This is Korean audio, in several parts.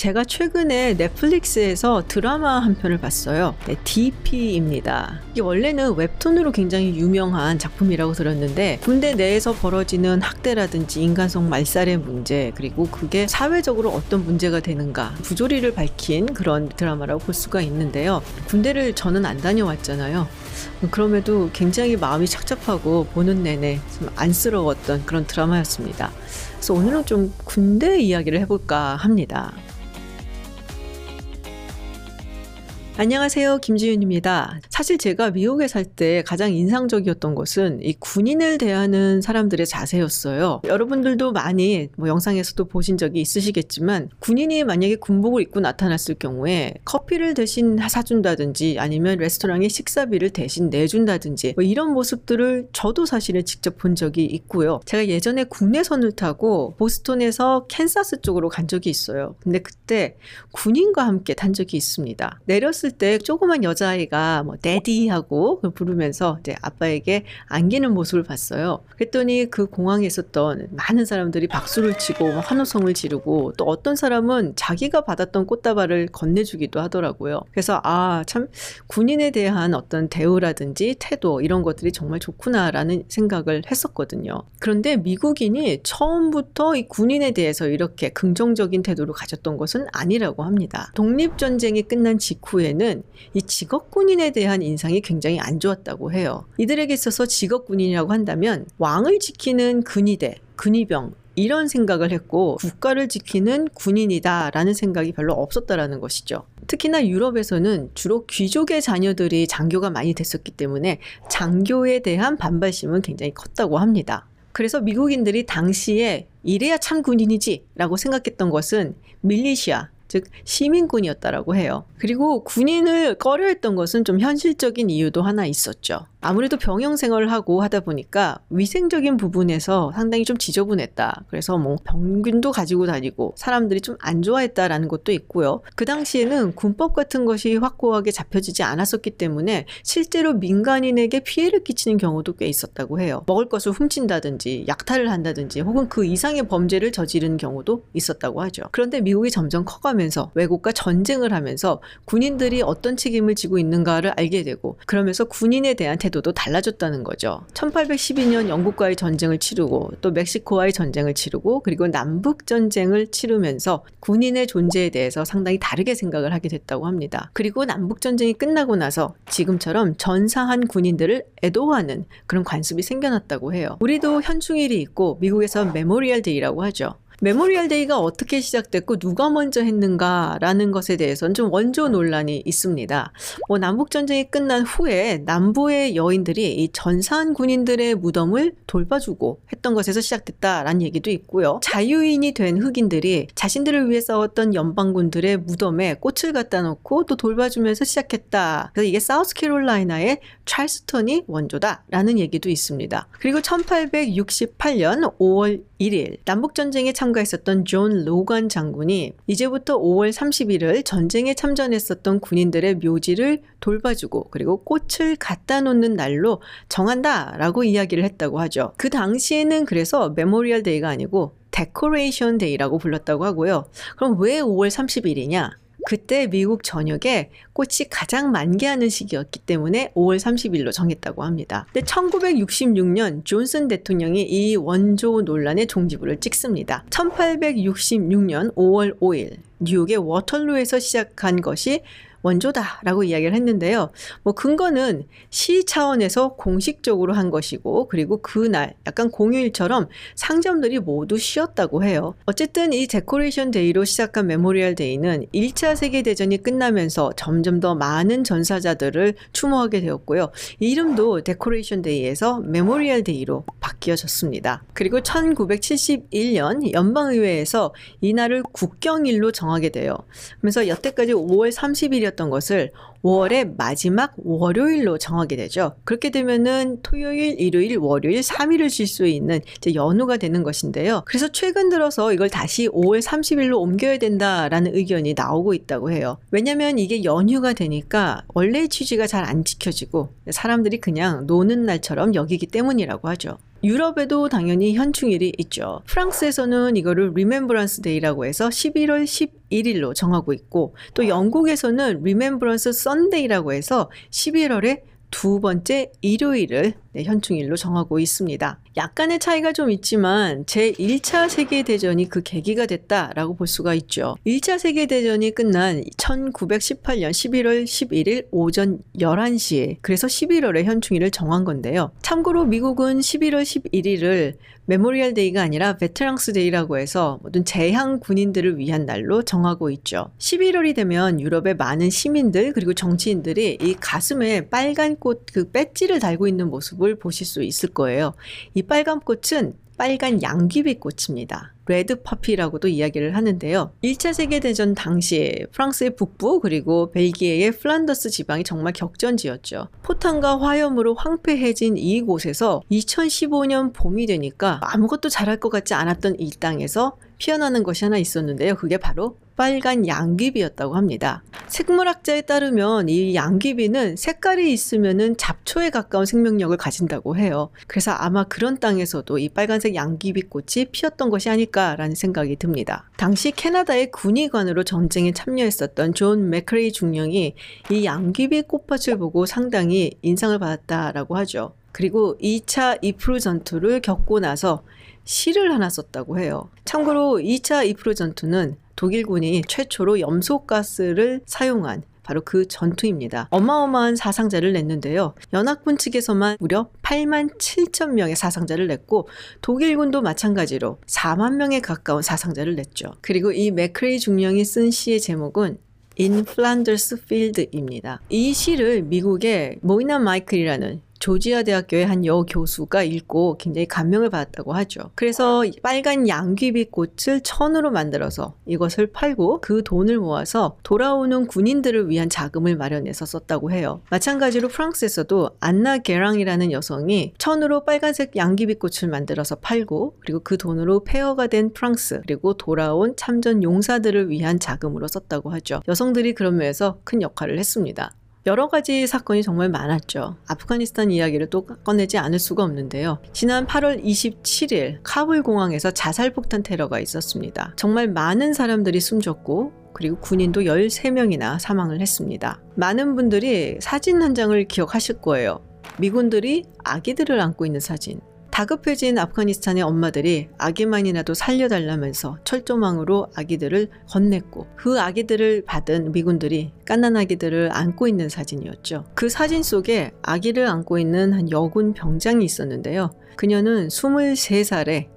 제가 최근에 넷플릭스에서 드라마 한 편을 봤어요. 네, DP입니다. 이게 원래는 웹툰으로 굉장히 유명한 작품이라고 들었는데 군대 내에서 벌어지는 학대라든지 인간성 말살의 문제 그리고 그게 사회적으로 어떤 문제가 되는가 부조리를 밝힌 그런 드라마라고 볼 수가 있는데요. 군대를 저는 안 다녀왔잖아요. 그럼에도 굉장히 마음이 착잡하고 보는 내내 좀 안쓰러웠던 그런 드라마였습니다. 그래서 오늘은 좀 군대 이야기를 해볼까 합니다. 안녕하세요. 김지윤입니다. 사실 제가 미국에 살 때 가장 인상적이었던 것은 이 군인을 대하는 사람들의 자세였어요. 여러분들도 많이 뭐 영상에서도 보신 적이 있으시겠지만 군인이 만약에 군복을 입고 나타났을 경우에 커피를 대신 사준다든지 아니면 레스토랑에 식사비를 대신 내준다든지 뭐 이런 모습들을 저도 사실은 직접 본 적이 있고요. 제가 예전에 국내선을 타고 보스톤에서 캔사스 쪽으로 간 적이 있어요. 근데 그때 군인과 함께 탄 적이 있습니다. 내렸을 어렸을 때 조그만 여자아이가 뭐 데디 하고 부르면서 이제 아빠에게 안기는 모습을 봤어요. 그랬더니 그 공항에 있었던 많은 사람들이 박수를 치고 환호성을 지르고 또 어떤 사람은 자기가 받았던 꽃다발을 건네주기도 하더라고요. 그래서 아, 참 군인에 대한 어떤 대우라든지 태도 이런 것들이 정말 좋구나라는 생각을 했었거든요. 그런데 미국인이 처음부터 이 군인에 대해서 이렇게 긍정적인 태도를 가졌던 것은 아니라고 합니다. 독립전쟁이 끝난 직후에 는 때는 이 직업 군인에 대한 인상이 굉장히 안 좋았다고 해요. 이들에게 있어서 직업 군인이라고 한다면 왕을 지키는 근위대, 근위병 이런 생각을 했고 국가를 지키는 군인이다라는 생각이 별로 없었다라는 것이죠. 특히나 유럽에서는 주로 귀족의 자녀들이 장교가 많이 됐었기 때문에 장교에 대한 반발심은 굉장히 컸다고 합니다. 그래서 미국인들이 당시에 이래야 참 군인이지라고 생각했던 것은 밀리시아, 즉 시민군이었다라고 해요. 그리고 군인을 꺼려했던 것은 좀 현실적인 이유도 하나 있었죠. 아무래도 병영 생활을 하고 하다 보니까 위생적인 부분에서 상당히 좀 지저분했다. 그래서 뭐 병균도 가지고 다니고 사람들이 좀 안 좋아했다라는 것도 있고요. 그 당시에는 군법 같은 것이 확고하게 잡혀지지 않았었기 때문에 실제로 민간인에게 피해를 끼치는 경우도 꽤 있었다고 해요. 먹을 것을 훔친다든지 약탈을 한다든지 혹은 그 이상의 범죄를 저지른 경우도 있었다고 하죠. 그런데 미국이 점점 커가면 서 외국과 전쟁을 하면서 군인들이 어떤 책임을 지고 있는가를 알게 되고 그러면서 군인에 대한 태도도 달라졌다는 거죠. 1812년 영국과의 전쟁을 치르고 또 멕시코와의 전쟁을 치르고 그리고 남북 전쟁을 치르면서 군인의 존재에 대해서 상당히 다르게 생각을 하게 됐다고 합니다. 그리고 남북 전쟁이 끝나고 나서 지금처럼 전사한 군인들을 애도하는 그런 관습이 생겨났다고 해요. 우리도 현충일이 있고 미국에서 Memorial Day라고 하죠. Memorial Day가 어떻게 시작됐고 누가 먼저 했는가라는 것에 대해서는 좀 원조 논란이 있습니다. 뭐 남북 전쟁이 끝난 후에 남부의 여인들이 이 전사한 군인들의 무덤을 돌봐주고 했던 것에서 시작됐다라는 얘기도 있고요. 자유인이 된 흑인들이 자신들을 위해 싸웠던 연방군들의 무덤에 꽃을 갖다 놓고 또 돌봐주면서 시작했다. 그래서 이게 사우스캐롤라이나의 찰스턴이 원조다라는 얘기도 있습니다. 그리고 1868년 5월 1일 남북전쟁에 참가했었던 존 로건 장군이 이제부터 5월 30일을 전쟁에 참전했었던 군인들의 묘지를 돌봐주고 그리고 꽃을 갖다 놓는 날로 정한다 라고 이야기를 했다고 하죠. 그 당시에는 그래서 Memorial Day가 아니고 Decoration Day라고 불렀다고 하고요. 그럼 왜 5월 30일이냐? 그때 미국 전역에 꽃이 가장 만개하는 시기였기 때문에 5월 30일로 정했다고 합니다. 근데 1966년 존슨 대통령이 이 원조 논란의 종지부를 찍습니다. 1866년 5월 5일 뉴욕의 워털루에서 시작한 것이 원조다라고 이야기를 했는데요. 뭐 근거는 시 차원에서 공식적으로 한 것이고 그리고 그날 약간 공휴일처럼 상점들이 모두 쉬었다고 해요. 어쨌든 이 Decoration Day로 시작한 Memorial Day는 1차 세계 대전이 끝나면서 점점 더 많은 전사자들을 추모하게 되었고요. 이름도 Decoration Day에서 Memorial Day로 바뀌어졌습니다. 그리고 1971년 연방의회에서 이날을 국경일로 정하게 돼요. 그래서 여태까지 5월 30일이었 일이었던 것을 5월의 마지막 월요일로 정하게 되죠. 그렇게 되면은 토요일, 일요일, 월요일 3일을 쉴 수 있는 연휴가 되는 것인데요. 그래서 최근 들어서 이걸 다시 5월 30일로 옮겨야 된다라는 의견이 나오고 있다고 해요. 왜냐면 이게 연휴가 되니까 원래의 취지가 잘 안 지켜지고 사람들이 그냥 노는 날처럼 여기기 때문이라고 하죠. 유럽에도 당연히 현충일이 있죠. 프랑스에서는 이거를 Remembrance Day라고 해서 11월 11일로 정하고 있고 또 영국에서는 Remembrance Sunday라고 해서 11월에 두 번째 일요일을 네, 현충일로 정하고 있습니다. 약간의 차이가 좀 있지만 제1차 세계대전이 그 계기가 됐다라고 볼 수가 있죠. 1차 세계대전이 끝난 1918년 11월 11일 오전 11시에 그래서 11월에 현충일을 정한 건데요. 참고로 미국은 11월 11일을 Memorial Day가 아니라 Veterans Day라고 해서 모든 재향 군인들을 위한 날로 정하고 있죠. 11월이 되면 유럽의 많은 시민들 그리고 정치인들이 이 가슴에 빨간 꽃 그 배지를 달고 있는 모습을 보실 수 있을 거예요. 이 빨간 꽃은 빨간 양귀비 꽃입니다. red poppy라고도 이야기를 하는데요. 1차 세계대전 당시에 프랑스의 북부 그리고 벨기에의 플란더스 지방이 정말 격전지였죠. 포탄과 화염으로 황폐해진 이곳에서 2015년 봄이 되니까 아무것도 자랄 것 같지 않았던 이 땅에서 피어나는 것이 하나 있었는데요. 그게 바로 빨간 양귀비였다고 합니다. 생물학자에 따르면 이 양귀비는 색깔이 있으면은 잡초에 가까운 생명력을 가진다고 해요. 그래서 아마 그런 땅에서도 이 빨간색 양귀비 꽃이 피었던 것이 아닐까라는 생각이 듭니다. 당시 캐나다의 군의관으로 전쟁에 참여했었던 존 맥크레이 중령이 이 양귀비 꽃밭을 보고 상당히 인상을 받았다라고 하죠. 그리고 2차 이프르 전투를 겪고 나서 시를 하나 썼다고 해요. 참고로 2차 이프르 전투는 독일군이 최초로 염소가스를 사용한 바로 그 전투입니다. 어마어마한 사상자를 냈는데요. 연합군 측에서만 무려 8만 7천 명의 사상자를 냈고 독일군도 마찬가지로 4만 명에 가까운 사상자를 냈죠. 그리고 이 맥크레이 중령이 쓴 시의 제목은 In Flanders Field입니다. 이 시를 미국의 모이나 마이클이라는 조지아 대학교의 한 여 교수가 읽고 굉장히 감명을 받았다고 하죠. 그래서 빨간 양귀비 꽃을 천으로 만들어서 이것을 팔고 그 돈을 모아서 돌아오는 군인들을 위한 자금을 마련해서 썼다고 해요. 마찬가지로 프랑스에서도 안나 게랑이라는 여성이 천으로 빨간색 양귀비 꽃을 만들어서 팔고 그리고 그 돈으로 폐허가 된 프랑스 그리고 돌아온 참전 용사들을 위한 자금으로 썼다고 하죠. 여성들이 그런 면에서 큰 역할을 했습니다. 여러 가지 사건이 정말 많았죠. 아프가니스탄 이야기를 또 꺼내지 않을 수가 없는데요. 지난 8월 27일 카불 공항에서 자살 폭탄 테러가 있었습니다. 정말 많은 사람들이 숨졌고 그리고 군인도 13명이나 사망을 했습니다. 많은 분들이 사진 한 장을 기억하실 거예요. 미군들이 아기들을 안고 있는 사진. 다급해진 아프가니스탄의 엄마들이 아기만이라도 살려달라면서 철조망으로 아기들을 건넸고 그 아기들을 받은 미군들이 깐난 아기들을 안고 있는 사진이었죠. 그 사진 속에 아기를 안고 있는 한 여군 병장이 있었는데요. 그녀는 23살의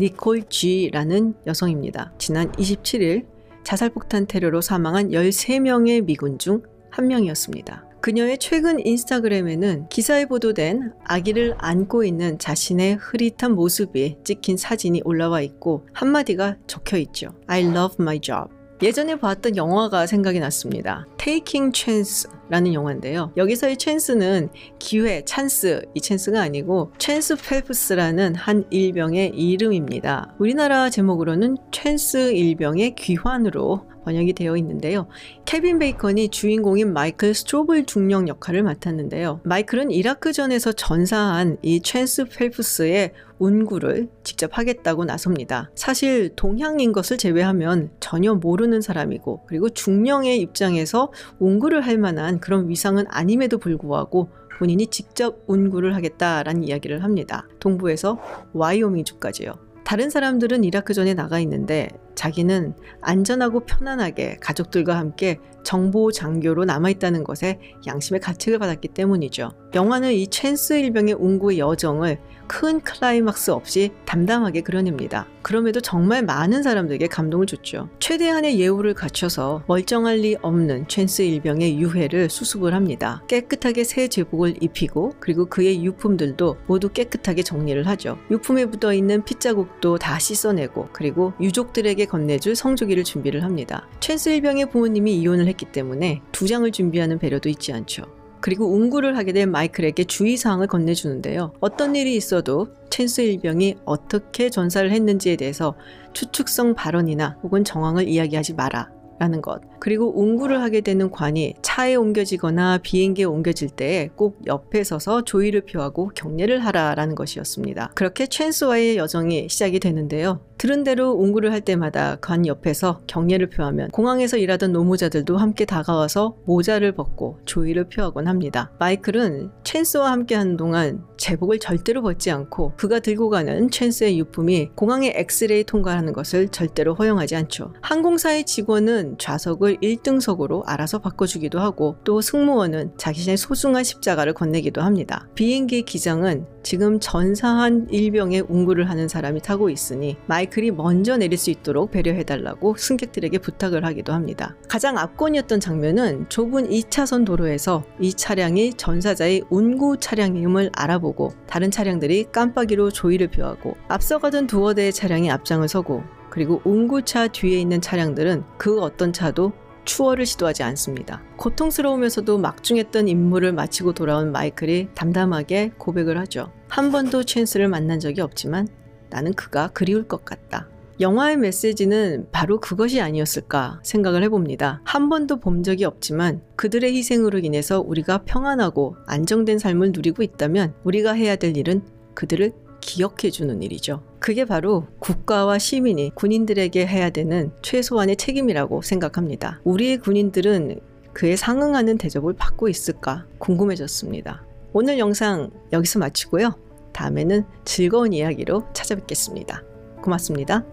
니콜 G라는 여성입니다. 지난 27일 자살폭탄 테러로 사망한 13명의 미군 중 한 명이었습니다. 그녀의 최근 인스타그램에는 기사에 보도된 아기를 안고 있는 자신의 흐릿한 모습이 찍힌 사진이 올라와 있고 한마디가 적혀 있죠. I love my job. 예전에 봤던 영화가 생각이 났습니다. Taking Chance라는 영화인데요. 여기서의 chance는 기회, 찬스, 이 찬스가 아니고 찬스 펠프스라는 한 일병의 이름입니다. 우리나라 제목으로는 찬스 일병의 귀환으로 번역이 되어 있는데요. 케빈 베이컨이 주인공인 마이클 스트로블 중령 역할을 맡았는데요. 마이클은 이라크전에서 전사한 이 챈스 펠프스의 운구를 직접 하겠다고 나섭니다. 사실 동향인 것을 제외하면 전혀 모르는 사람이고 그리고 중령의 입장에서 운구를 할 만한 그런 위상은 아님에도 불구하고 본인이 직접 운구를 하겠다라는 이야기를 합니다. 동부에서 와이오밍주까지요. 다른 사람들은 이라크 전에 나가 있는데 자기는 안전하고 편안하게 가족들과 함께 정보 장교로 남아있다는 것에 양심의 가책을 받았기 때문이죠. 영화는 이 챈스 일병의 운구의 여정을 큰 클라이막스 없이 담담하게 그려냅니다. 그럼에도 정말 많은 사람들에게 감동을 줬죠. 최대한의 예우를 갖춰서 멀쩡할 리 없는 챈스 일병의 유해를 수습을 합니다. 깨끗하게 새 제복을 입히고 그리고 그의 유품들도 모두 깨끗하게 정리를 하죠. 유품에 묻어 있는 핏자국도 다 씻어내고 그리고 유족들에게 건네줄 성조기를 준비를 합니다. 챈스 일병의 부모님이 이혼을 했기 때문에 두 장을 준비하는 배려도 잊지 않죠. 그리고 운구를 하게 된 마이클에게 주의사항을 건네주는데요. 어떤 일이 있어도 챈스 일병이 어떻게 전사를 했는지에 대해서 추측성 발언이나 혹은 정황을 이야기하지 마라. 라는 것. 그리고 운구를 하게 되는 관이 차에 옮겨지거나 비행기에 옮겨질 때 꼭 옆에 서서 조의를 표하고 경례를 하라라는 것이었습니다. 그렇게 챈스와의 여정이 시작이 되는데요. 들은 대로 운구를 할 때마다 관 옆에서 경례를 표하면 공항에서 일하던 노무자들도 함께 다가와서 모자를 벗고 조의를 표하곤 합니다. 마이클은 챈스와 함께 하는 동안 제복을 절대로 벗지 않고 그가 들고 가는 챈스의 유품이 공항의 엑스레이 통과하는 것을 절대로 허용하지 않죠. 항공사의 직원은 좌석을 1등석으로 알아서 바꿔주기도 하고 또 승무원은 자신의 소중한 십자가를 건네기도 합니다. 비행기 기장은 지금 전사한 일병의 운구를 하는 사람이 타고 있으니 마이클 이 먼저 내릴 수 있도록 배려해달라고 승객들에게 부탁을 하기도 합니다. 가장 압권이었던 장면은 좁은 2차선 도로에서 이 차량이 전사자의 운구 차량임을 알아보고 다른 차량들이 깜빡이로 조의를 표하고 앞서가던 두어 대의 차량이 앞장을 서고 그리고 운구차 뒤에 있는 차량들은 그 어떤 차도 추월을 시도하지 않습니다. 고통스러우면서도 막중했던 임무를 마치고 돌아온 마이클이 담담하게 고백을 하죠. 한 번도 챈스를 만난 적이 없지만 나는 그가 그리울 것 같다. 영화의 메시지는 바로 그것이 아니었을까 생각을 해봅니다. 한 번도 본 적이 없지만 그들의 희생으로 인해서 우리가 평안하고 안정된 삶을 누리고 있다면 우리가 해야 될 일은 그들을 기억해주는 일이죠. 그게 바로 국가와 시민이 군인들에게 해야 되는 최소한의 책임이라고 생각합니다. 우리의 군인들은 그에 상응하는 대접을 받고 있을까 궁금해졌습니다. 오늘 영상 여기서 마치고요. 다음에는 즐거운 이야기로 찾아뵙겠습니다. 고맙습니다.